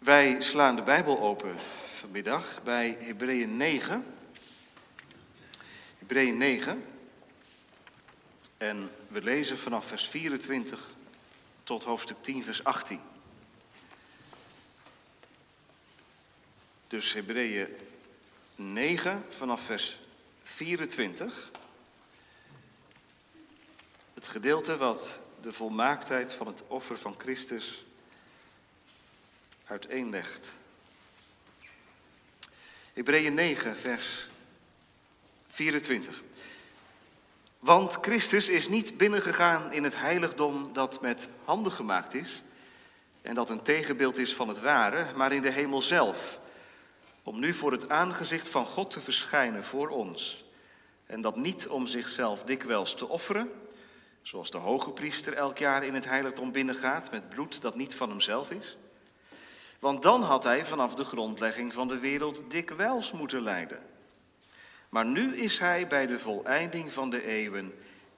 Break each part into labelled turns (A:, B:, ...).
A: Wij slaan de Bijbel open vanmiddag bij Hebreeën 9. Hebreeën 9. En we lezen vanaf vers 24 tot hoofdstuk 10, vers 18. Dus Hebreeën 9 vanaf vers 24. Het gedeelte wat de volmaaktheid van het offer van Christus uiteenlegt. Hebreeën 9, vers 24. Want Christus is niet binnengegaan in het heiligdom dat met handen gemaakt is en dat een tegenbeeld is van het ware, maar in de hemel zelf, om nu voor het aangezicht van God te verschijnen voor ons. En dat niet om zichzelf dikwijls te offeren, zoals de hoge priester elk jaar in het heiligdom binnengaat met bloed dat niet van hemzelf is. Want dan had hij vanaf de grondlegging van de wereld dikwijls moeten lijden. Maar nu is hij bij de voleinding van de eeuwen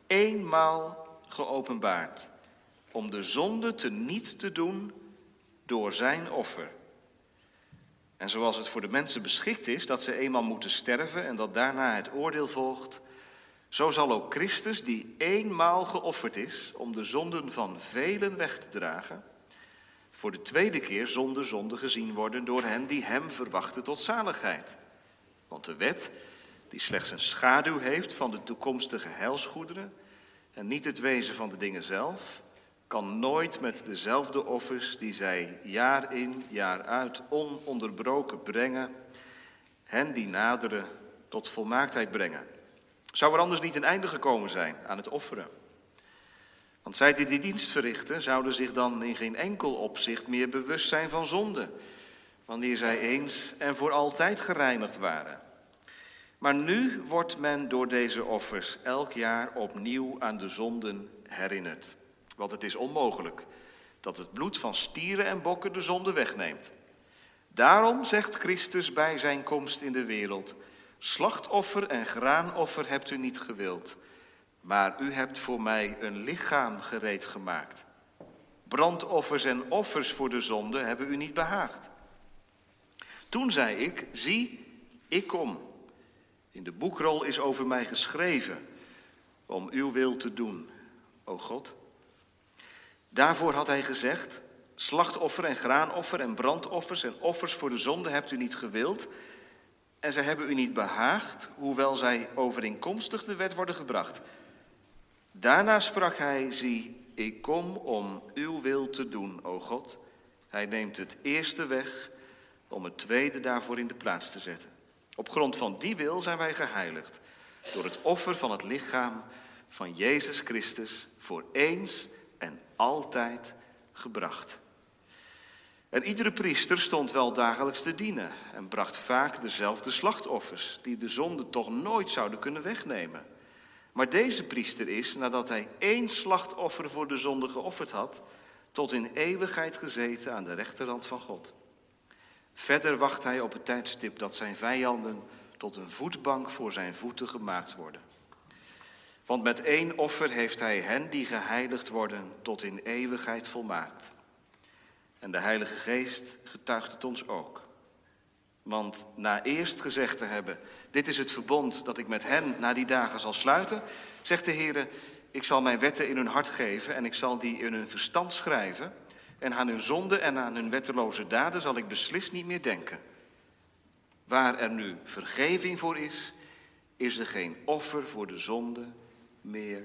A: eenmaal geopenbaard, om de zonde te niet te doen door zijn offer. En zoals het voor de mensen beschikt is dat ze eenmaal moeten sterven en dat daarna het oordeel volgt, zo zal ook Christus, die eenmaal geofferd is om de zonden van velen weg te dragen, voor de tweede keer zonder zonde gezien worden door hen die hem verwachten tot zaligheid. Want de wet, die slechts een schaduw heeft van de toekomstige heilsgoederen en niet het wezen van de dingen zelf, kan nooit met dezelfde offers die zij jaar in, jaar uit ononderbroken brengen, hen die naderen tot volmaaktheid brengen. Zou er anders niet een einde gekomen zijn aan het offeren? Want zij die die dienst verrichten, zouden zich dan in geen enkel opzicht meer bewust zijn van zonde, wanneer zij eens en voor altijd gereinigd waren. Maar nu wordt men door deze offers elk jaar opnieuw aan de zonden herinnerd. Want het is onmogelijk dat het bloed van stieren en bokken de zonde wegneemt. Daarom zegt Christus bij zijn komst in de wereld: Slachtoffer en graanoffer hebt u niet gewild, maar u hebt voor mij een lichaam gereed gemaakt. Brandoffers en offers voor de zonde hebben u niet behaagd. Toen zei ik: Zie, ik kom. In de boekrol is over mij geschreven om uw wil te doen, o God. Daarvoor had hij gezegd: Slachtoffer en graanoffer en brandoffers en offers voor de zonde hebt u niet gewild. En zij hebben u niet behaagd, hoewel zij overeenkomstig de wet worden gebracht. Daarna sprak hij: Zie, ik kom om uw wil te doen, o God. Hij neemt het eerste weg om het tweede daarvoor in de plaats te zetten. Op grond van die wil zijn wij geheiligd door het offer van het lichaam van Jezus Christus voor eens en altijd gebracht. En iedere priester stond wel dagelijks te dienen en bracht vaak dezelfde slachtoffers, die de zonde toch nooit zouden kunnen wegnemen. Maar deze priester is, nadat hij één slachtoffer voor de zonde geofferd had, tot in eeuwigheid gezeten aan de rechterhand van God. Verder wacht hij op het tijdstip dat zijn vijanden tot een voetbank voor zijn voeten gemaakt worden. Want met één offer heeft hij hen die geheiligd worden tot in eeuwigheid volmaakt. En de Heilige Geest getuigt het ons ook. Want na eerst gezegd te hebben, dit is het verbond dat ik met hen na die dagen zal sluiten, zegt de Heer, ik zal mijn wetten in hun hart geven en ik zal die in hun verstand schrijven. En aan hun zonde en aan hun wetteloze daden zal ik beslist niet meer denken. Waar er nu vergeving voor is, is er geen offer voor de zonde meer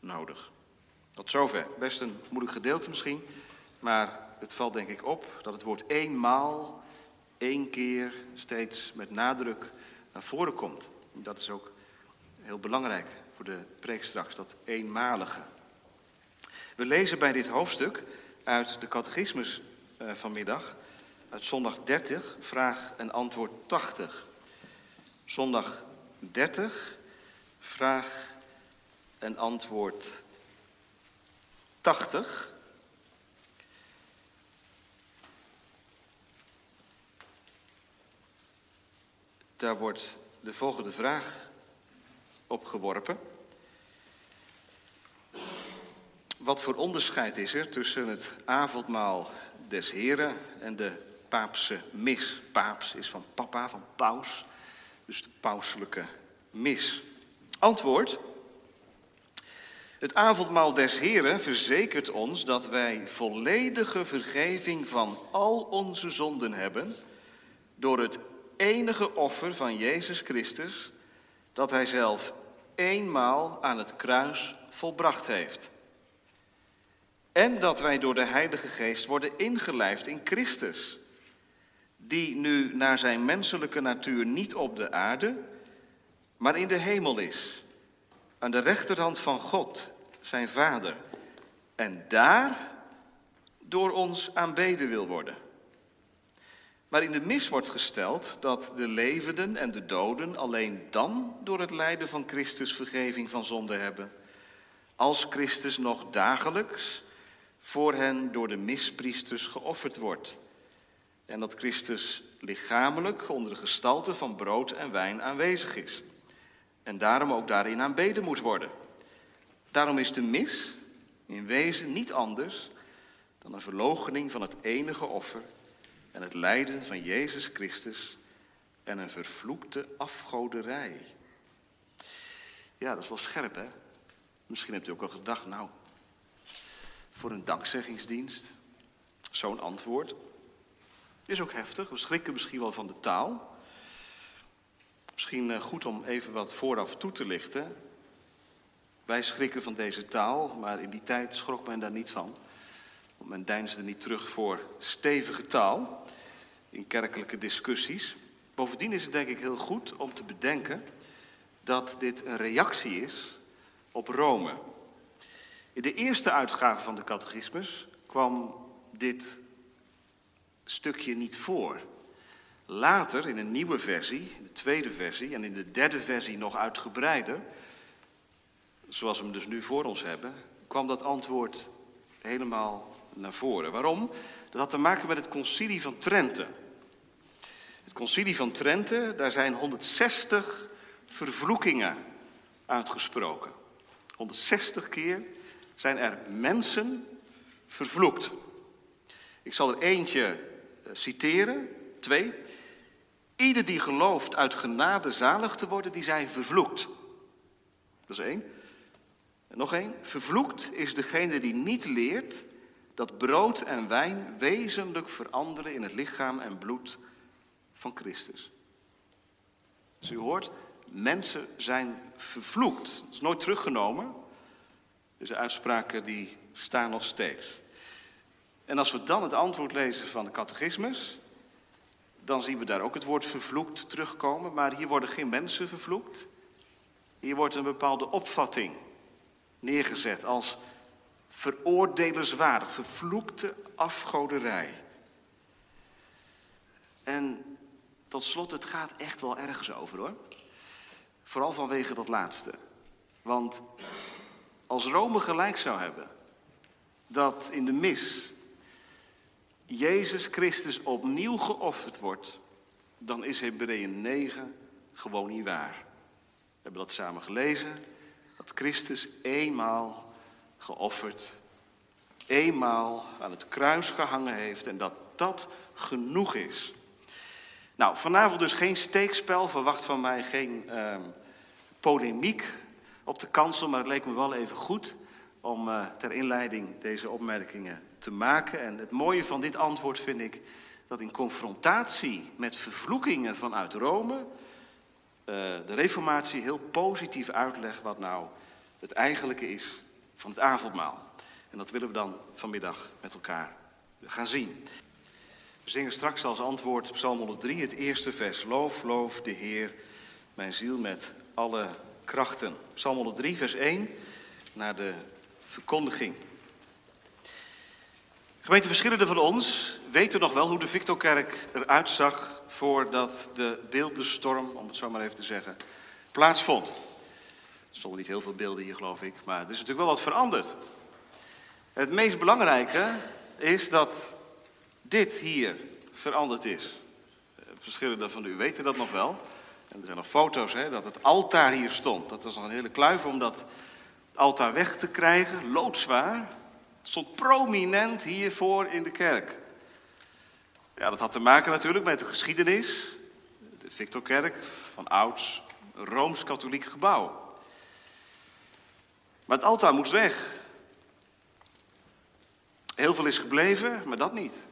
A: nodig. Tot zover. Best een moeilijk gedeelte misschien, maar het valt denk ik op dat het woord eenmaal, één keer, steeds met nadruk naar voren komt. Dat is ook heel belangrijk voor de preek straks, dat eenmalige. We lezen bij dit hoofdstuk uit de catechismus eh, vanmiddag, uit zondag 30, vraag en antwoord 80. Zondag 30, vraag en antwoord 80. Daar wordt de volgende vraag opgeworpen. Wat voor onderscheid is er tussen het avondmaal des Heren en de paapse mis. Paaps is van papa, van paus, dus de pauselijke mis. Antwoord. Het avondmaal des Heren verzekert ons dat wij volledige vergeving van al onze zonden hebben door het enige offer van Jezus Christus dat Hij zelf eenmaal aan het kruis volbracht heeft. En dat wij door de Heilige Geest worden ingelijfd in Christus, die nu naar zijn menselijke natuur niet op de aarde, maar in de hemel is, aan de rechterhand van God, zijn Vader, en daar door ons aanbeden wil worden. Maar in de mis wordt gesteld dat de levenden en de doden alleen dan door het lijden van Christus vergeving van zonde hebben, als Christus nog dagelijks voor hen door de mispriesters geofferd wordt. En dat Christus lichamelijk onder de gestalte van brood en wijn aanwezig is. En daarom ook daarin aanbeden moet worden. Daarom is de mis in wezen niet anders dan een verloochening van het enige offer en het lijden van Jezus Christus en een vervloekte afgoderij. Ja, dat is wel scherp, hè? Misschien hebt u ook al gedacht, nou, voor een dankzeggingsdienst, zo'n antwoord. Is ook heftig, we schrikken misschien wel van de taal. Misschien eh, goed om even wat vooraf toe te lichten. Wij schrikken van deze taal, maar in die tijd schrok men daar niet van. Men deinsde niet terug voor stevige taal in kerkelijke discussies. Bovendien is het denk ik heel goed om te bedenken dat dit een reactie is op Rome. In de eerste uitgave van de catechismus kwam dit stukje niet voor. Later, in een nieuwe versie, de tweede versie en in de derde versie nog uitgebreider, zoals we hem dus nu voor ons hebben, kwam dat antwoord helemaal naar. Waarom? Dat had te maken met het concilie van Trente. Het concilie van Trente, daar zijn 160 vervloekingen uitgesproken. 160 keer zijn er mensen vervloekt. Ik zal er eentje eh, citeren, twee. Ieder die gelooft uit genade zalig te worden, die zijn vervloekt. Dat is één. En nog één. Vervloekt is degene die niet leert dat brood en wijn wezenlijk veranderen in het lichaam en bloed van Christus. Dus u hoort, mensen zijn vervloekt. Het is nooit teruggenomen. Deze uitspraken die staan nog steeds. En als we dan het antwoord lezen van de catechismus, dan zien we daar ook het woord vervloekt terugkomen. Maar hier worden geen mensen vervloekt. Hier wordt een bepaalde opvatting neergezet als veroordelenswaardig, vervloekte afgoderij. En tot slot, het gaat echt wel ergens over hoor. Vooral vanwege dat laatste. Want als Rome gelijk zou hebben dat in de mis Jezus Christus opnieuw geofferd wordt, dan is Hebreeën 9 gewoon niet waar. We hebben dat samen gelezen, dat Christus eenmaal geofferd, eenmaal aan het kruis gehangen heeft en dat dat genoeg is. Nou, vanavond dus geen steekspel, verwacht van mij geen uh, polemiek op de kansel, maar het leek me wel even goed om uh, ter inleiding deze opmerkingen te maken. En het mooie van dit antwoord vind ik dat in confrontatie met vervloekingen vanuit Rome, uh, de Reformatie heel positief uitlegt wat nou het eigenlijke is van het avondmaal. En dat willen we dan vanmiddag met elkaar gaan zien. We zingen straks als antwoord Psalm 103, het eerste vers. Loof, loof de Heer, mijn ziel met alle krachten. Psalm 103, vers 1, naar de verkondiging. Gemeente verschillende van ons weten nog wel hoe de Victorkerk eruit zag voordat de beeldenstorm, om het zo maar even te zeggen, plaatsvond. Er stonden niet heel veel beelden hier, geloof ik, maar er is natuurlijk wel wat veranderd. Het meest belangrijke is dat dit hier veranderd is. Eh, verschillende van u weten dat nog wel. En er zijn nog foto's hè, dat het altaar hier stond. Dat was nog een hele kluif om dat altaar weg te krijgen, loodzwaar. Het stond prominent hiervoor in de kerk. Ja, dat had te maken natuurlijk met de geschiedenis. De Victorkerk, van ouds rooms-katholiek gebouw. Maar het altaar moest weg. Heel veel is gebleven, maar dat niet.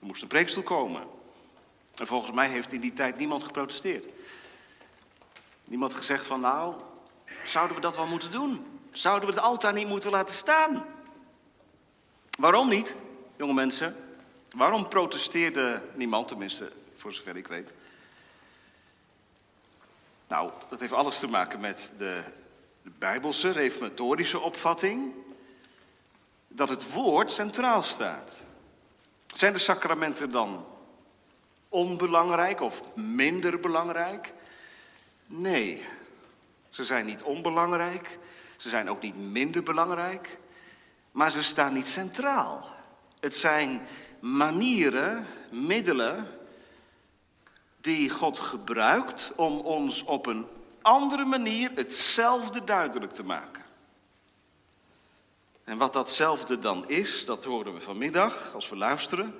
A: Er moest een preekstoel komen. En volgens mij heeft in die tijd niemand geprotesteerd. Niemand gezegd van nou, zouden we dat wel moeten doen? Zouden we het altaar niet moeten laten staan? Waarom niet, jonge mensen? Waarom protesteerde niemand, tenminste voor zover ik weet? Nou, dat heeft alles te maken met de, de bijbelse, reformatorische opvatting dat het woord centraal staat. Zijn de sacramenten dan onbelangrijk of minder belangrijk? Nee, ze zijn niet onbelangrijk, ze zijn ook niet minder belangrijk, maar ze staan niet centraal. Het zijn manieren, middelen die God gebruikt om ons op een andere manier hetzelfde duidelijk te maken. En wat datzelfde dan is, dat horen we vanmiddag als we luisteren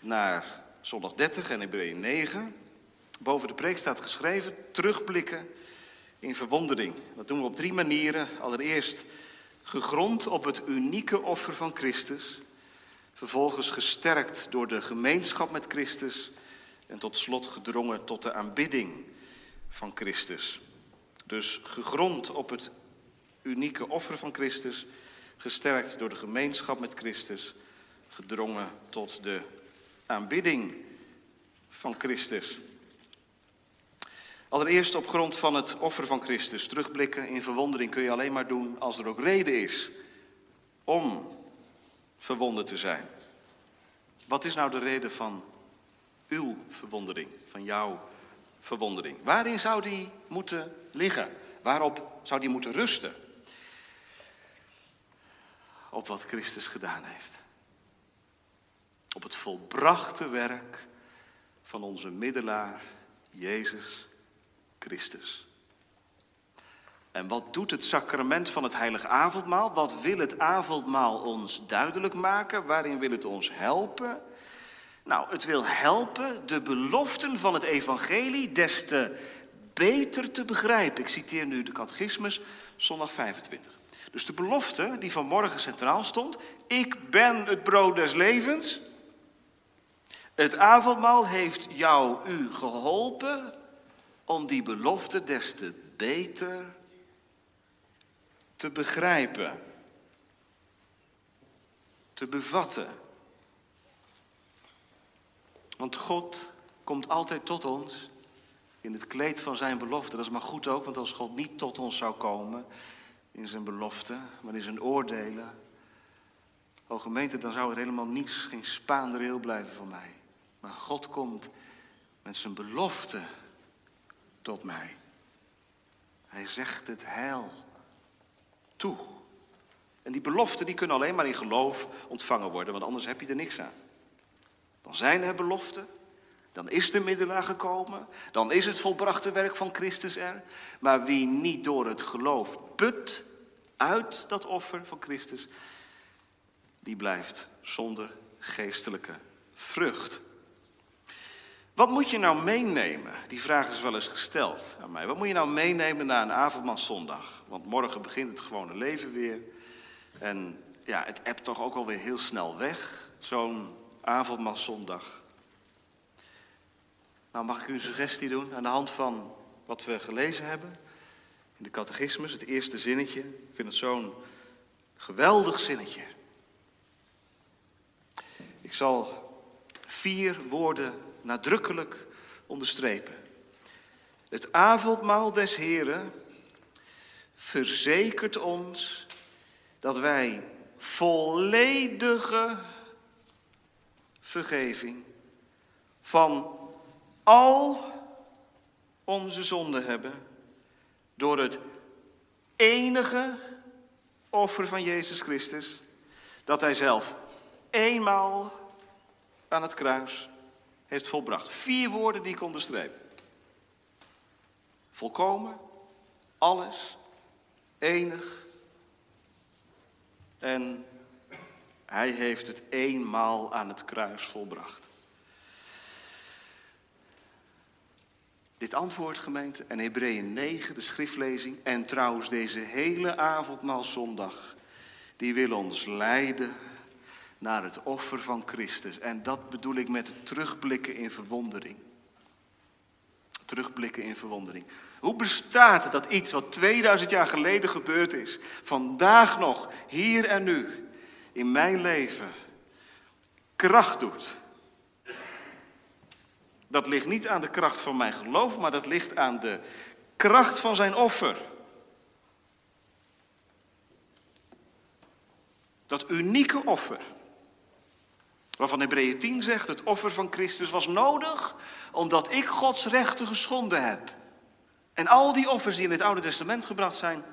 A: naar zondag 30 en Hebreeën 9. Boven de preek staat geschreven, terugblikken in verwondering. Dat doen we op drie manieren. Allereerst gegrond op het unieke offer van Christus. Vervolgens gesterkt door de gemeenschap met Christus. En tot slot gedrongen tot de aanbidding van Christus. Dus gegrond op het unieke offer van Christus, gesterkt door de gemeenschap met Christus, gedrongen tot de aanbidding van Christus. Allereerst op grond van het offer van Christus. Terugblikken in verwondering kun je alleen maar doen als er ook reden is om verwonderd te zijn. Wat is nou de reden van uw verwondering, van jouw verwondering? Waarin zou die moeten liggen? Waarop zou die moeten rusten? Op wat Christus gedaan heeft. Op het volbrachte werk van onze middelaar, Jezus Christus. En wat doet het sacrament van het heilige avondmaal? Wat wil het avondmaal ons duidelijk maken? Waarin wil het ons helpen? Nou, het wil helpen de beloften van het evangelie des te beter te begrijpen. Ik citeer nu de catechismus, zondag 25. Dus de belofte die vanmorgen centraal stond, ik ben het brood des levens. Het avondmaal heeft jou, u geholpen om die belofte des te beter te begrijpen, te bevatten. Want God komt altijd tot ons in het kleed van zijn belofte. Dat is maar goed ook, want als God niet tot ons zou komen in zijn belofte, maar in zijn oordelen, o gemeente, dan zou er helemaal niets, geen spaandereel blijven voor mij. Maar God komt met zijn belofte tot mij. Hij zegt het heil toe. En die beloften die kunnen alleen maar in geloof ontvangen worden, want anders heb je er niks aan. Zijn er beloften, dan is de middelaar gekomen, dan is het volbrachte werk van Christus er. Maar wie niet door het geloof put uit dat offer van Christus, die blijft zonder geestelijke vrucht. Wat moet je nou meenemen? Die vraag is wel eens gesteld aan mij. Wat moet je nou meenemen na een avondmaszondag? Want morgen begint het gewone leven weer. En ja, het appt toch ook alweer heel snel weg, zo'n avondmaszondag. Nou, mag ik u een suggestie doen aan de hand van wat we gelezen hebben in de catechismus, het eerste zinnetje. Ik vind het zo'n geweldig zinnetje. Ik zal vier woorden nadrukkelijk onderstrepen. Het avondmaal des Heren verzekert ons dat wij volledige vergeving van al onze zonden hebben door het enige offer van Jezus Christus, dat Hij zelf eenmaal aan het kruis heeft volbracht. Vier woorden die ik onderstreep. Volkomen, alles, enig en Hij heeft het eenmaal aan het kruis volbracht. Dit antwoord, gemeente, en Hebreeën 9, de schriftlezing, en trouwens deze hele avondmaalzondag, die wil ons leiden naar het offer van Christus. En dat bedoel ik met terugblikken in verwondering. Terugblikken in verwondering. Hoe bestaat het dat iets wat 2000 jaar geleden gebeurd is, vandaag nog, hier en nu, in mijn leven, kracht doet? Dat ligt niet aan de kracht van mijn geloof, maar dat ligt aan de kracht van zijn offer. Dat unieke offer. Waarvan Hebreeën 10 zegt, het offer van Christus was nodig omdat ik Gods rechten geschonden heb. En al die offers die in het Oude Testament gebracht zijn,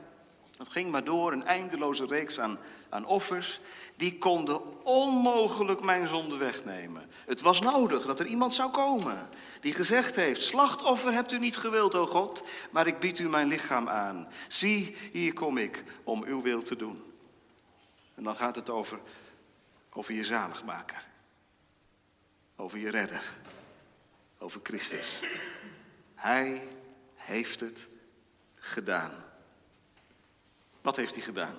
A: dat ging maar door, een eindeloze reeks aan, aan offers, die konden onmogelijk mijn zonde wegnemen. Het was nodig dat er iemand zou komen die gezegd heeft, slachtoffer hebt u niet gewild, o God, maar ik bied u mijn lichaam aan. Zie, hier kom ik om uw wil te doen. En dan gaat het over, over je zaligmaker, over je redder, over Christus. Hij heeft het gedaan. Wat heeft hij gedaan?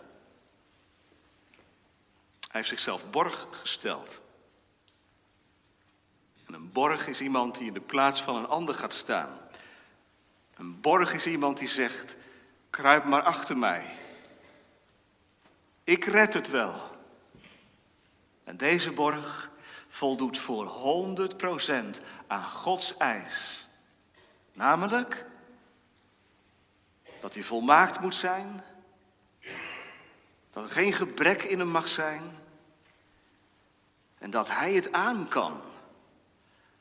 A: Hij heeft zichzelf borg gesteld. En een borg is iemand die in de plaats van een ander gaat staan. Een borg is iemand die zegt: kruip maar achter mij. Ik red het wel. En deze borg voldoet voor 100% aan Gods eis. Namelijk dat hij volmaakt moet zijn, dat er geen gebrek in hem mag zijn. En dat hij het aan kan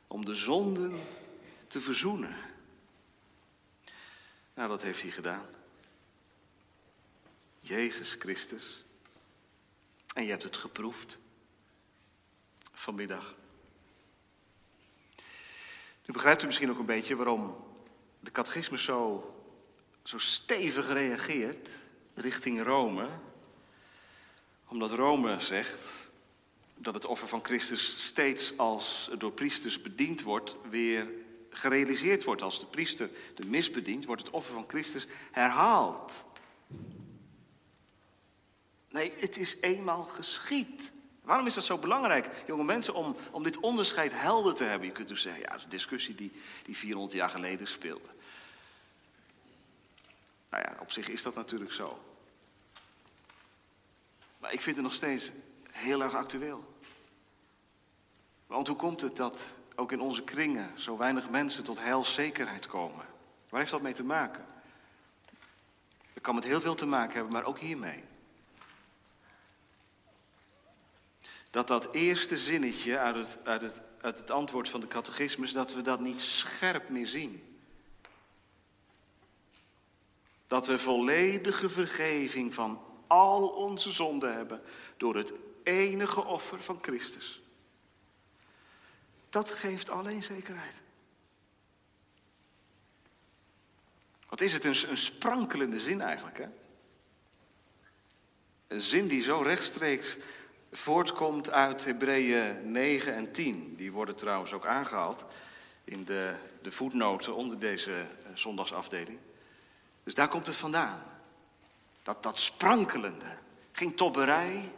A: om de zonden te verzoenen. Nou, dat heeft hij gedaan. Jezus Christus. En je hebt het geproefd vanmiddag. Nu begrijpt u misschien ook een beetje waarom de catechisme zo, zo stevig reageert richting Rome omdat Rome zegt dat het offer van Christus steeds als door priesters bediend wordt, weer gerealiseerd wordt. Als de priester de mis bedient, wordt het offer van Christus herhaald. Nee, het is eenmaal geschied. Waarom is dat zo belangrijk, jonge mensen, om, om dit onderscheid helder te hebben? Je kunt dus zeggen, ja, dat is een discussie die, die 400 jaar geleden speelde. Nou ja, op zich is dat natuurlijk zo. Maar ik vind het nog steeds heel erg actueel. Want hoe komt het dat ook in onze kringen zo weinig mensen tot heilzekerheid komen? Waar heeft dat mee te maken? Dat kan met heel veel te maken hebben, maar ook hiermee. Dat dat eerste zinnetje uit het, uit het, uit het antwoord van de catechismus, dat we dat niet scherp meer zien. Dat we volledige vergeving van al onze zonden hebben door het enige offer van Christus. Dat geeft alleen zekerheid. Wat is het een, sprankelende zin eigenlijk, hè? Een zin die zo rechtstreeks voortkomt uit Hebreeën 9 en 10. Die worden trouwens ook aangehaald in de, de voetnoten onder deze eh, zondagsafdeling. Dus daar komt het vandaan. Dat, dat sprankelende. Geen tobberij,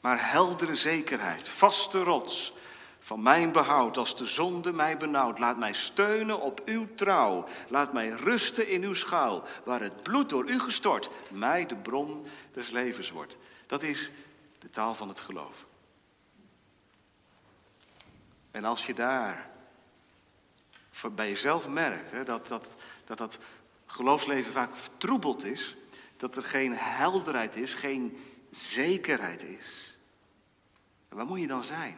A: maar heldere zekerheid. Vaste rots van mijn behoud als de zonde mij benauwt. Laat mij steunen op uw trouw. Laat mij rusten in uw schouw, waar het bloed door u gestort mij de bron des levens wordt. Dat is de taal van het geloof. En als je daar bij jezelf merkt hè, dat, dat, dat dat geloofsleven vaak vertroebeld is, dat er geen helderheid is, geen zekerheid is. Waar moet je dan zijn?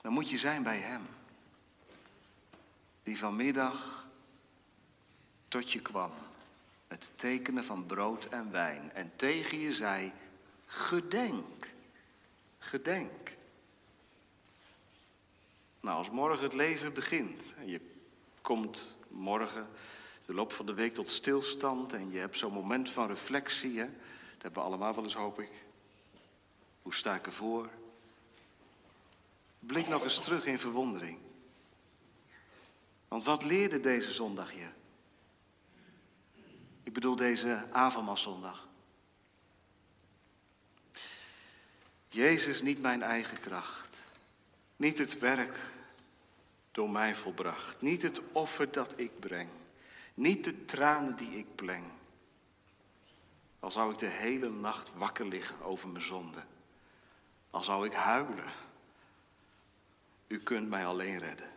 A: Dan moet je zijn bij Hem. Die vanmiddag tot je kwam met tekenen van brood en wijn en tegen je zei, gedenk, gedenk. Nou, als morgen het leven begint en je komt morgen de loop van de week tot stilstand en je hebt zo'n moment van reflectie. Hè? Dat hebben we allemaal wel eens, hoop ik. Hoe sta ik ervoor? Blik nog eens terug in verwondering. Want wat leerde deze zondag je? Ik bedoel deze avondmaszondag. Jezus, niet mijn eigen kracht. Niet het werk door mij volbracht. Niet het offer dat ik breng. Niet de tranen die ik pleng. Al zou ik de hele nacht wakker liggen over mijn zonde. Al zou ik huilen. U kunt mij alleen redden.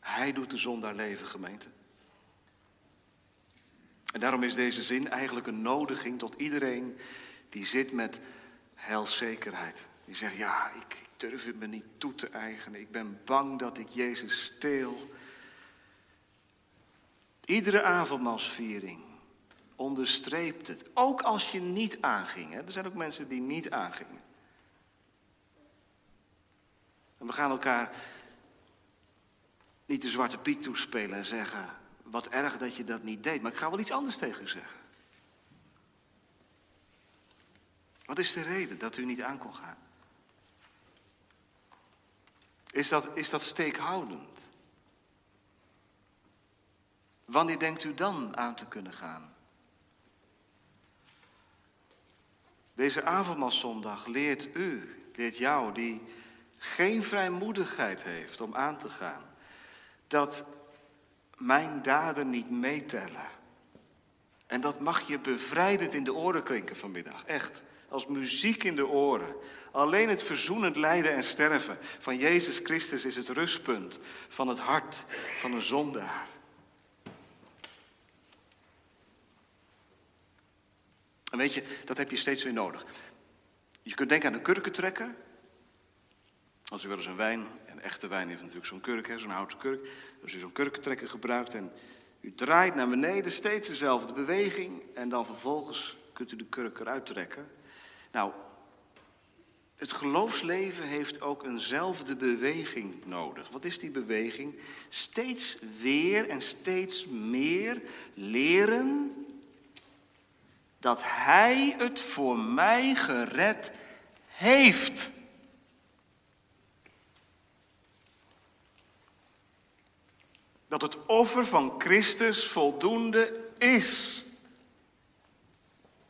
A: Hij doet de zondaar leven, gemeente. En daarom is deze zin eigenlijk een nodiging tot iedereen die zit met heilzekerheid. Die zegt, ja, ik durf het me niet toe te eigenen. Ik ben bang dat ik Jezus steel. Iedere avondmaalsviering onderstreept het. Ook als je niet aanging. Hè? Er zijn ook mensen die niet aangingen. En we gaan elkaar niet de zwarte piet toespelen en zeggen... wat erg dat je dat niet deed, maar ik ga wel iets anders tegen u zeggen. Wat is de reden dat u niet aan kon gaan? Is dat, is dat steekhoudend? Wanneer denkt u dan aan te kunnen gaan? Deze avondmaalszondag leert u, leert jou, die geen vrijmoedigheid heeft om aan te gaan, dat mijn daden niet meetellen. En dat mag je bevrijdend in de oren klinken vanmiddag, echt als muziek in de oren. Alleen het verzoenend lijden en sterven van Jezus Christus is het rustpunt van het hart van een zondaar. En weet je, dat heb je steeds weer nodig. Je kunt denken aan een kurkentrekker. Als u wel eens een wijn, een echte wijn heeft natuurlijk zo'n kurk, zo'n houten kurk. Als u zo'n kurkentrekker gebruikt en u draait naar beneden, steeds dezelfde beweging. En dan vervolgens kunt u de kurk eruit trekken. Nou, het geloofsleven heeft ook eenzelfde beweging nodig. Wat is die beweging? Steeds weer en steeds meer leren dat Hij het voor mij gered heeft. Dat het offer van Christus voldoende is.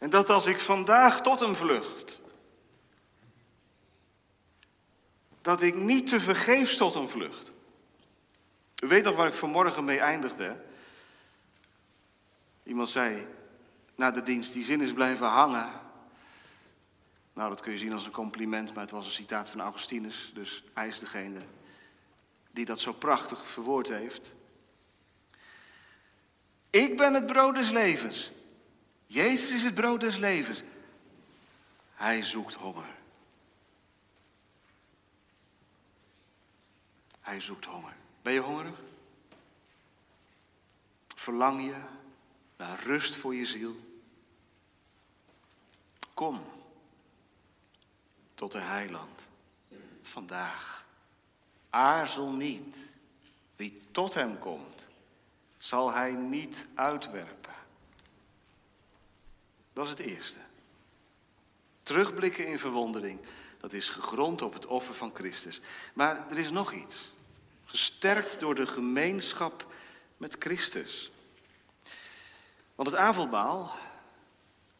A: En dat als ik vandaag tot hem vlucht, dat ik niet te vergeefs tot hem vlucht. U weet nog waar ik vanmorgen mee eindigde. Iemand zei na de dienst, die zin is blijven hangen. Nou, dat kun je zien als een compliment, maar het was een citaat van Augustinus. Dus hij is degene die dat zo prachtig verwoord heeft. Ik ben het brood des levens. Jezus is het brood des levens. Hij zoekt honger. Hij zoekt honger. Ben je hongerig? Verlang je naar rust voor je ziel? Kom tot de heiland vandaag. Aarzel niet. Wie tot hem komt, zal hij niet uitwerpen. Dat is het eerste. Terugblikken in verwondering, dat is gegrond op het offer van Christus. Maar er is nog iets. Gesterkt door de gemeenschap met Christus. Want het avondmaal,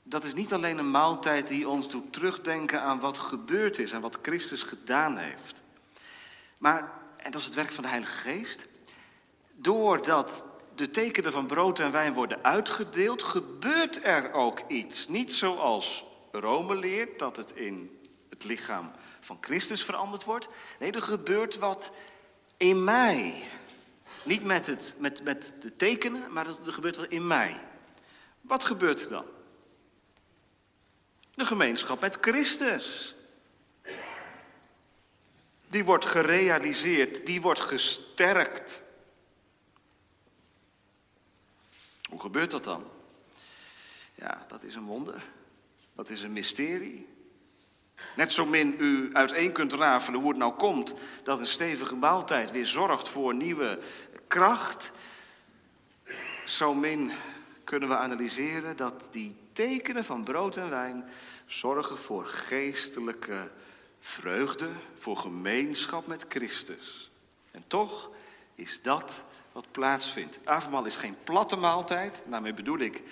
A: dat is niet alleen een maaltijd die ons doet terugdenken aan wat gebeurd is en wat Christus gedaan heeft. Maar, en dat is het werk van de Heilige Geest, doordat de tekenen van brood en wijn worden uitgedeeld, gebeurt er ook iets. Niet zoals Rome leert, dat het in het lichaam van Christus veranderd wordt. Nee, er gebeurt wat in mij. Niet met, het, met, met de tekenen, maar er gebeurt wat in mij. Wat gebeurt er dan? De gemeenschap met Christus. Die wordt gerealiseerd, die wordt gesterkt. Hoe gebeurt dat dan? Ja, dat is een wonder. Dat is een mysterie. Net zo min u uiteen kunt rafelen hoe het nou komt dat een stevige maaltijd weer zorgt voor nieuwe kracht. Zo min kunnen we analyseren dat die tekenen van brood en wijn zorgen voor geestelijke vreugde, voor gemeenschap met Christus. En toch is dat wat plaatsvindt. Avondmaal is geen platte maaltijd, daarmee bedoel ik,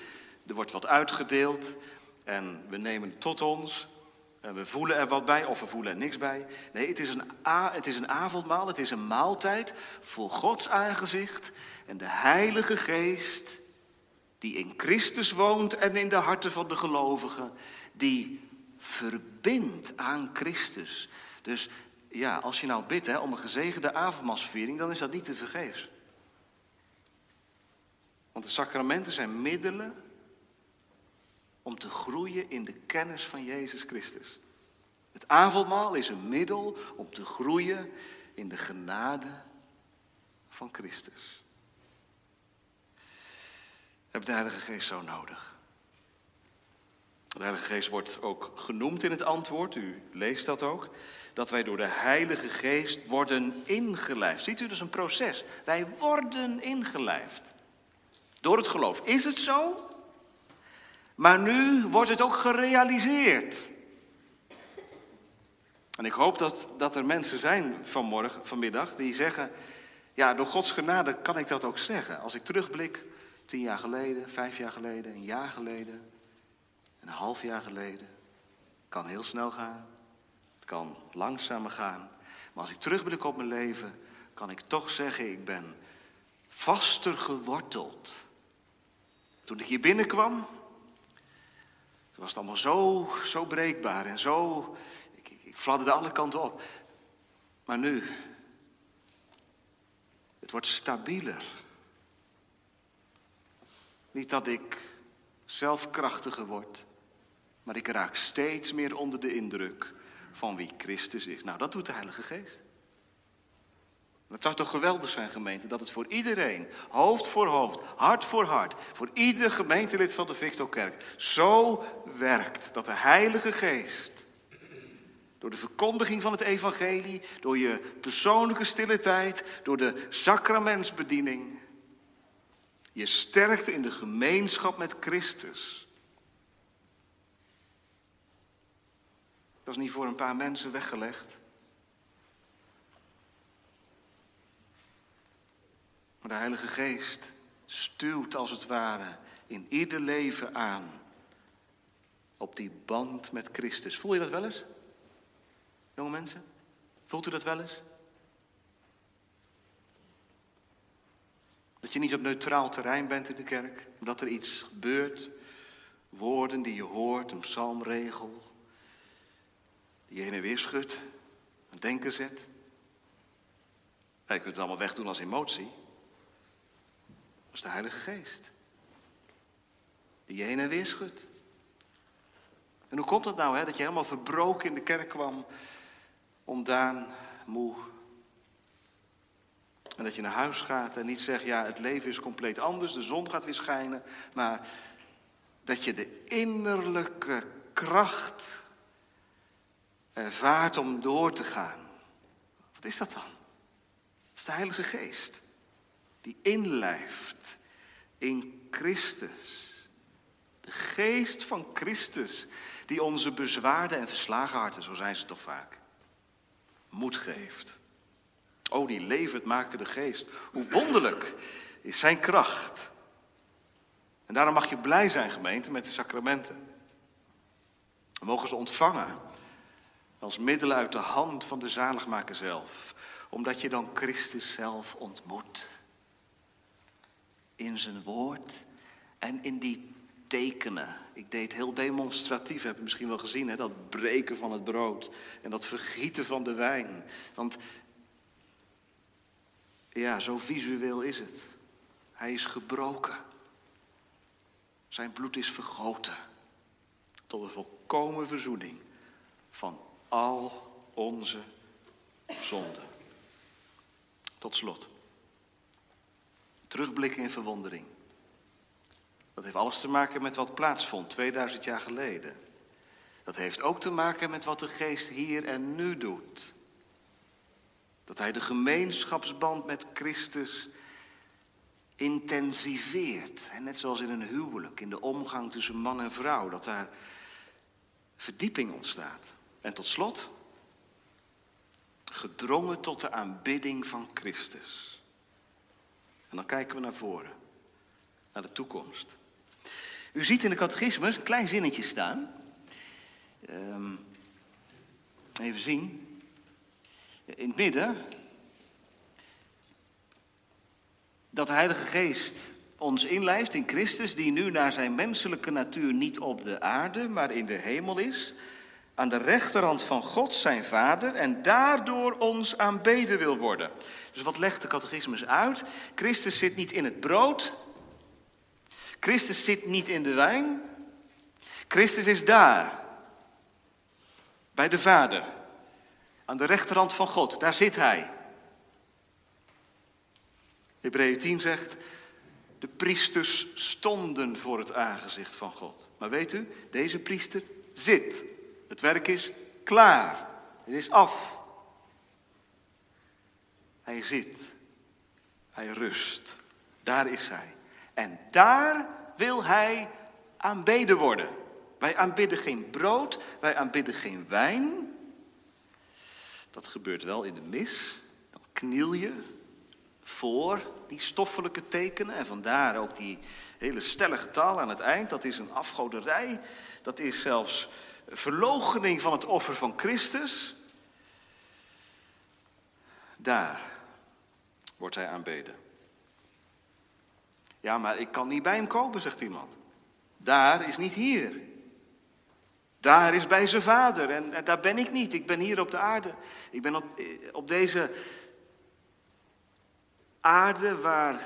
A: er wordt wat uitgedeeld en we nemen het tot ons. En we voelen er wat bij of we voelen er niks bij. Nee, het is, een, het is een avondmaal, het is een maaltijd voor Gods aangezicht. En de Heilige Geest, die in Christus woont en in de harten van de gelovigen, die verbindt aan Christus. Dus ja, als je nou bidt hè, om een gezegende avondmaalsviering, dan is dat niet te vergeefs. Want de sacramenten zijn middelen om te groeien in de kennis van Jezus Christus. Het avondmaal is een middel om te groeien in de genade van Christus. We hebben de Heilige Geest zo nodig. De Heilige Geest wordt ook genoemd in het antwoord, u leest dat ook, dat wij door de Heilige Geest worden ingelijfd. Ziet u, dus een proces. Wij worden ingelijfd. Door het geloof. Is het zo? Maar nu wordt het ook gerealiseerd. En ik hoop dat, dat er mensen zijn vanmorgen, vanmiddag die zeggen, ja, door Gods genade kan ik dat ook zeggen. Als ik terugblik, tien jaar geleden, vijf jaar geleden, een jaar geleden, een half jaar geleden. Het kan heel snel gaan, het kan langzamer gaan. Maar als ik terugblik op mijn leven, kan ik toch zeggen, ik ben vaster geworteld. Toen ik hier binnenkwam, was het allemaal zo, zo breekbaar en zo, ik, ik, ik fladderde alle kanten op. Maar nu, het wordt stabieler. Niet dat ik zelfkrachtiger word, maar ik raak steeds meer onder de indruk van wie Christus is. Nou, dat doet de Heilige Geest. Het zou toch geweldig zijn, gemeente, dat het voor iedereen, hoofd voor hoofd, hart voor hart, voor ieder gemeentelid van de Victorkerk, zo werkt dat de Heilige Geest, door de verkondiging van het Evangelie, door je persoonlijke stille tijd, door de sacramentsbediening, je sterkt in de gemeenschap met Christus. Dat is niet voor een paar mensen weggelegd. Maar de Heilige Geest stuwt als het ware in ieder leven aan op die band met Christus. Voel je dat wel eens? Jonge mensen? Voelt u dat wel eens? Dat je niet op neutraal terrein bent in de kerk, maar dat er iets gebeurt. Woorden die je hoort, een psalmregel, die je heen en weer schudt, een denken zet. Je kunt het allemaal wegdoen als emotie. Dat is de Heilige Geest. Die je heen en weer schudt. En hoe komt het nou hè, dat je helemaal verbroken in de kerk kwam, ontdaan, moe, en dat je naar huis gaat en niet zegt, ja, het leven is compleet anders, de zon gaat weer schijnen. Maar dat je de innerlijke kracht ervaart om door te gaan. Wat is dat dan? Dat is de Heilige Geest. Die inlijft in Christus. De geest van Christus, die onze bezwaarde en verslagen harten, zo zijn ze toch vaak, moed geeft. Oh, die levend makende geest. Hoe wonderlijk is zijn kracht. En daarom mag je blij zijn, gemeente, met de sacramenten. We mogen ze ontvangen als middelen uit de hand van de zaligmaker zelf. Omdat je dan Christus zelf ontmoet. In zijn woord en in die tekenen. Ik deed heel demonstratief, heb je misschien wel gezien, hè? dat breken van het brood en dat vergieten van de wijn. Want ja, zo visueel is het. Hij is gebroken. Zijn bloed is vergoten. Tot een volkomen verzoening van al onze zonden. Tot slot. Terugblikken in verwondering. Dat heeft alles te maken met wat plaatsvond 2000 jaar geleden. Dat heeft ook te maken met wat de geest hier en nu doet. Dat hij de gemeenschapsband met Christus intensiveert. En net zoals in een huwelijk, in de omgang tussen man en vrouw, dat daar verdieping ontstaat. En tot slot, gedrongen tot de aanbidding van Christus. En dan kijken we naar voren, naar de toekomst. U ziet in de catechismus een klein zinnetje staan. Ehm, even zien. In het midden. Dat de Heilige Geest ons inlijft in Christus, die nu naar zijn menselijke natuur niet op de aarde, maar in de hemel is, aan de rechterhand van God, zijn Vader, en daardoor ons aanbeden wil worden. Dus wat legt de catechismus uit? Christus zit niet in het brood, Christus zit niet in de wijn, Christus is daar, bij de Vader, aan de rechterhand van God, daar zit Hij. Hebreeën 10 zegt, de priesters stonden voor het aangezicht van God. Maar weet u, deze priester zit. Het werk is klaar. Het is af. Hij zit. Hij rust. Daar is hij. En daar wil hij aanbeden worden. Wij aanbidden geen brood, wij aanbidden geen wijn. Dat gebeurt wel in de mis. Dan kniel je voor die stoffelijke tekenen. En vandaar ook die hele stellige taal aan het eind. Dat is een afgoderij. Dat is zelfs verloochening van het offer van Christus. Daar wordt hij aanbeden. Ja, maar ik kan niet bij hem kopen, zegt iemand. Daar is niet hier. Daar is bij zijn vader en, en, daar ben ik niet. Ik ben hier op de aarde. Ik ben op, op deze aarde waar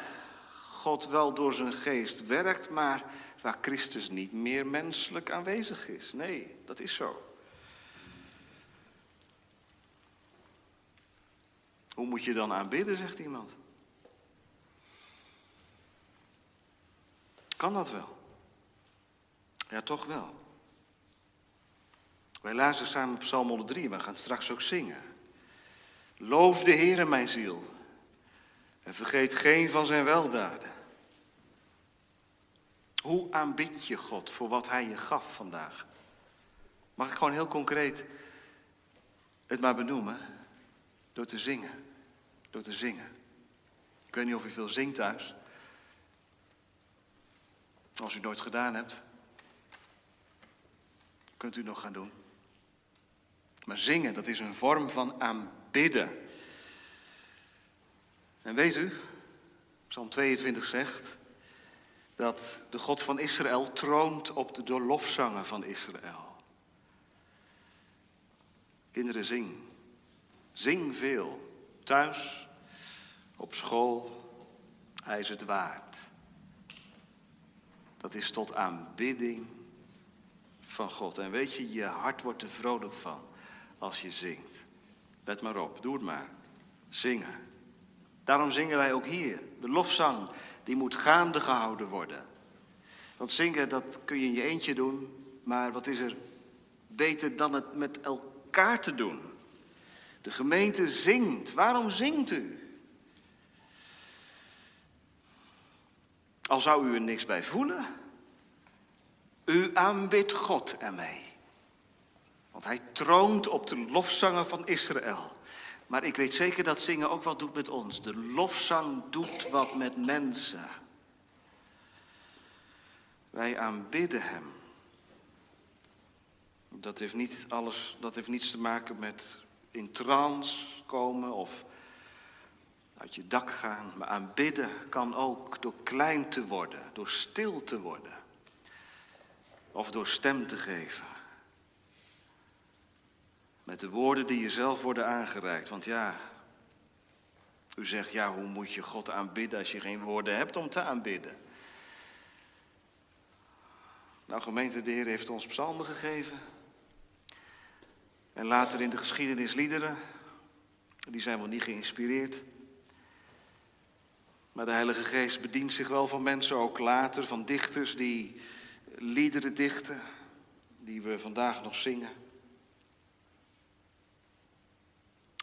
A: God wel door zijn geest werkt, maar waar Christus niet meer menselijk aanwezig is. Nee, dat is zo. Hoe moet je dan aanbidden, zegt iemand. Kan dat wel? Ja, toch wel. Wij luisteren samen Psalm 103, we gaan straks ook zingen. Loof de Heere, mijn ziel, en vergeet geen van zijn weldaden. Hoe aanbid je God voor wat Hij je gaf vandaag? Mag ik gewoon heel concreet het maar benoemen? Door te zingen. Te zingen. Ik weet niet of u veel zingt thuis. Als u nooit gedaan hebt, kunt u nog gaan doen. Maar zingen, dat is een vorm van aanbidden. En weet u, Psalm 22 zegt dat de God van Israël troont op de doorlofzangen van Israël. Kinderen, zing. Zing veel. Thuis, op school. Hij is het waard. Dat is tot aanbidding van God. En weet je, je hart wordt er vrolijk van als je zingt. Let maar op, doe het maar. Zingen. Daarom zingen wij ook hier. De lofzang, die moet gaande gehouden worden. Want zingen, dat kun je in je eentje doen, maar wat is er beter dan het met elkaar te doen? De gemeente zingt. Waarom zingt u? Al zou u er niks bij voelen. U aanbidt God ermee. Want hij troont op de lofzangen van Israël. Maar ik weet zeker dat zingen ook wat doet met ons. De lofzang doet wat met mensen. Wij aanbidden Hem. Dat heeft, niet alles, dat heeft niets te maken met in trance komen of uit je dak gaan. Maar aanbidden kan ook door klein te worden, door stil te worden. Of door stem te geven. Met de woorden die jezelf worden aangereikt. Want ja, u zegt, ja, hoe moet je God aanbidden als je geen woorden hebt om te aanbidden? Nou, gemeente, de Heer heeft ons psalmen gegeven. En later in de geschiedenis liederen. Die zijn wel niet geïnspireerd. Maar de Heilige Geest bedient zich wel van mensen, ook later, van dichters die liederen dichten die we vandaag nog zingen.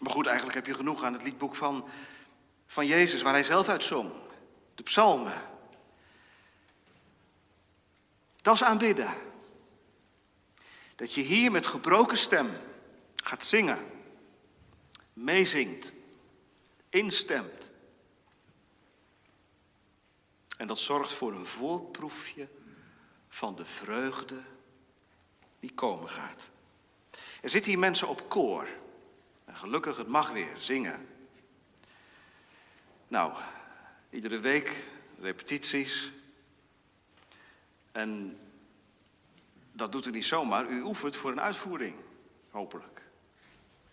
A: Maar goed, eigenlijk heb je genoeg aan het liedboek van, van Jezus, waar hij zelf uit zong. De psalmen. Dat is aanbidden. Dat je hier met gebroken stem gaat zingen, meezingt, instemt. En dat zorgt voor een voorproefje van de vreugde die komen gaat. Er zitten hier mensen op koor. En gelukkig, het mag weer zingen. Nou, iedere week repetities. En dat doet u niet zomaar. U oefent voor een uitvoering, hopelijk.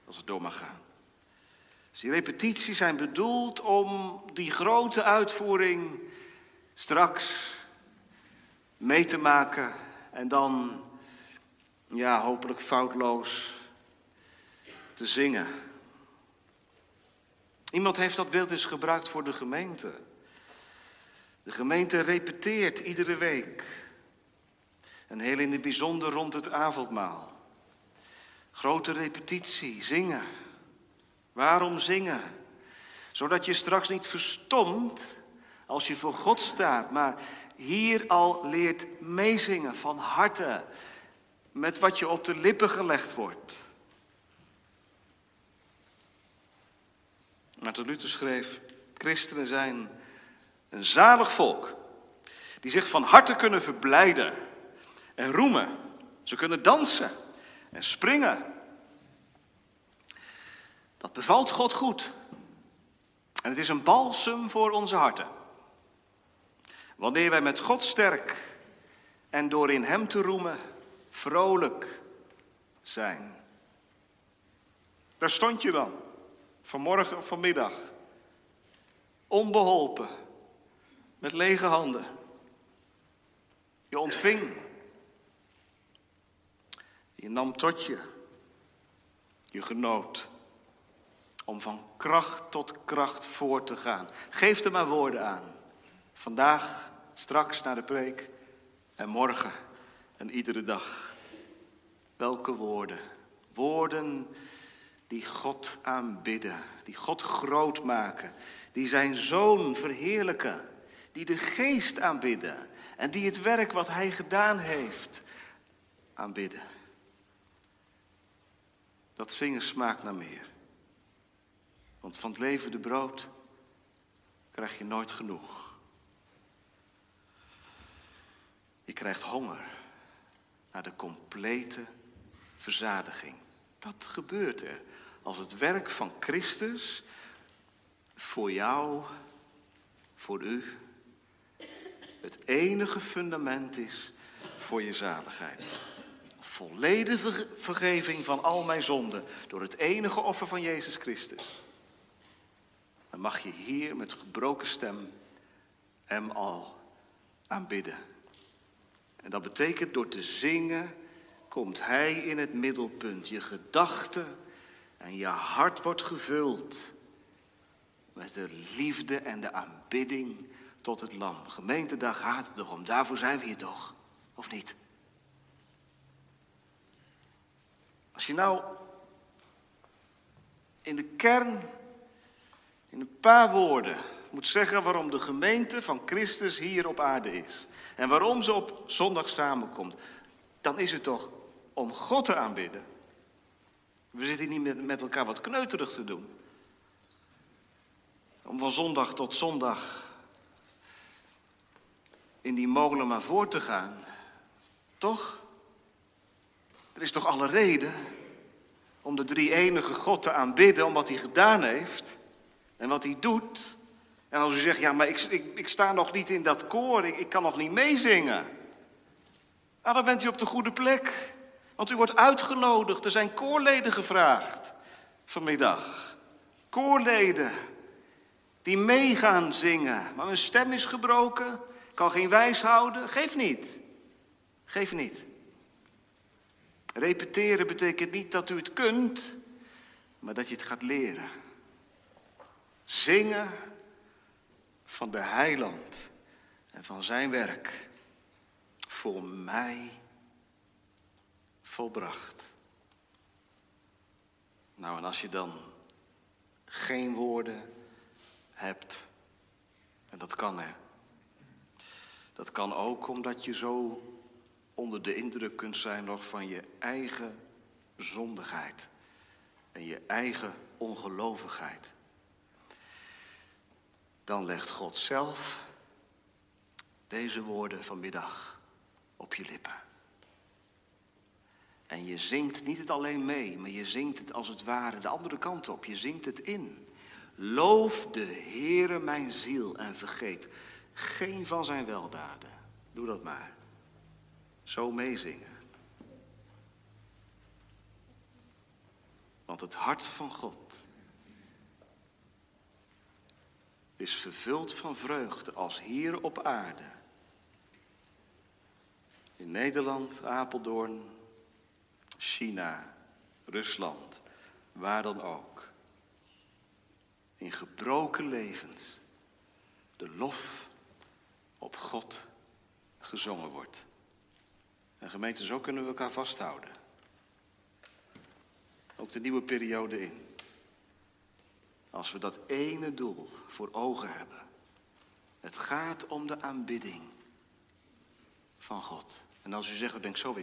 A: Als het door mag gaan. Dus die repetities zijn bedoeld om die grote uitvoering straks mee te maken en dan, ja, hopelijk foutloos te zingen. Iemand heeft dat beeld eens gebruikt voor de gemeente. De gemeente repeteert iedere week. En heel in het bijzonder rond het avondmaal. Grote repetitie, zingen. Waarom zingen? Zodat je straks niet verstomt als je voor God staat, maar hier al leert meezingen van harte met wat je op de lippen gelegd wordt. Maarten Luther schreef, christenen zijn een zalig volk, die zich van harte kunnen verblijden en roemen. Ze kunnen dansen en springen. Dat bevalt God goed. En het is een balsem voor onze harten. Wanneer wij met God sterk en door in Hem te roemen vrolijk zijn. Daar stond je dan, vanmorgen of vanmiddag, onbeholpen, met lege handen. Je ontving, je nam tot je, je genoot om van kracht tot kracht voor te gaan. Geef er maar woorden aan. Vandaag, straks naar de preek en morgen en iedere dag. Welke woorden? Woorden die God aanbidden, die God groot maken, die zijn zoon verheerlijken, die de geest aanbidden en die het werk wat hij gedaan heeft aanbidden. Dat zingen smaakt naar meer. Want van het levende brood krijg je nooit genoeg. Je krijgt honger naar de complete verzadiging. Dat gebeurt er als het werk van Christus voor jou, voor u, het enige fundament is voor je zaligheid. Volledige vergeving van al mijn zonden door het enige offer van Jezus Christus. Dan mag je hier met gebroken stem hem al aanbidden. En dat betekent door te zingen komt Hij in het middelpunt. Je gedachten en je hart wordt gevuld met de liefde en de aanbidding tot het lam. Gemeente, daar gaat het toch om. Daarvoor zijn we hier toch, of niet? Als je nou in de kern, in een paar woorden, moet zeggen waarom de gemeente van Christus hier op aarde is. En waarom ze op zondag samenkomt. Dan is het toch om God te aanbidden. We zitten niet met, met elkaar wat kneuterig te doen. Om van zondag tot zondag in die molen maar voor te gaan. Toch? Er is toch alle reden om de drie enige God te aanbidden, om wat hij gedaan heeft en wat hij doet. En als u zegt, ja, maar ik, ik, ik sta nog niet in dat koor, ik, kan nog niet meezingen. Nou, dan bent u op de goede plek. Want u wordt uitgenodigd. Er zijn koorleden gevraagd vanmiddag. Koorleden die meegaan zingen. Maar hun stem is gebroken, kan geen wijs houden. Geef niet. Geef niet. Repeteren betekent niet dat u het kunt, maar dat je het gaat leren. Zingen van de heiland en van zijn werk voor mij volbracht. Nou, en als je dan geen woorden hebt, en dat kan hè, dat kan ook omdat je zo onder de indruk kunt zijn nog van je eigen zondigheid en je eigen ongelovigheid. Dan legt God zelf deze woorden vanmiddag op je lippen. En je zingt niet het alleen mee, maar je zingt het als het ware de andere kant op. Je zingt het in. Loof de Heere mijn ziel en vergeet geen van zijn weldaden. Doe dat maar. Zo meezingen. Want het hart van God is vervuld van vreugde als hier op aarde. In Nederland, Apeldoorn, China, Rusland, waar dan ook. In gebroken levens de lof op God gezongen wordt. En gemeente, zo kunnen we elkaar vasthouden. Ook de nieuwe periode in. Als we dat ene doel voor ogen hebben. Het gaat om de aanbidding van God. En als u zegt, dat ben ik zo weer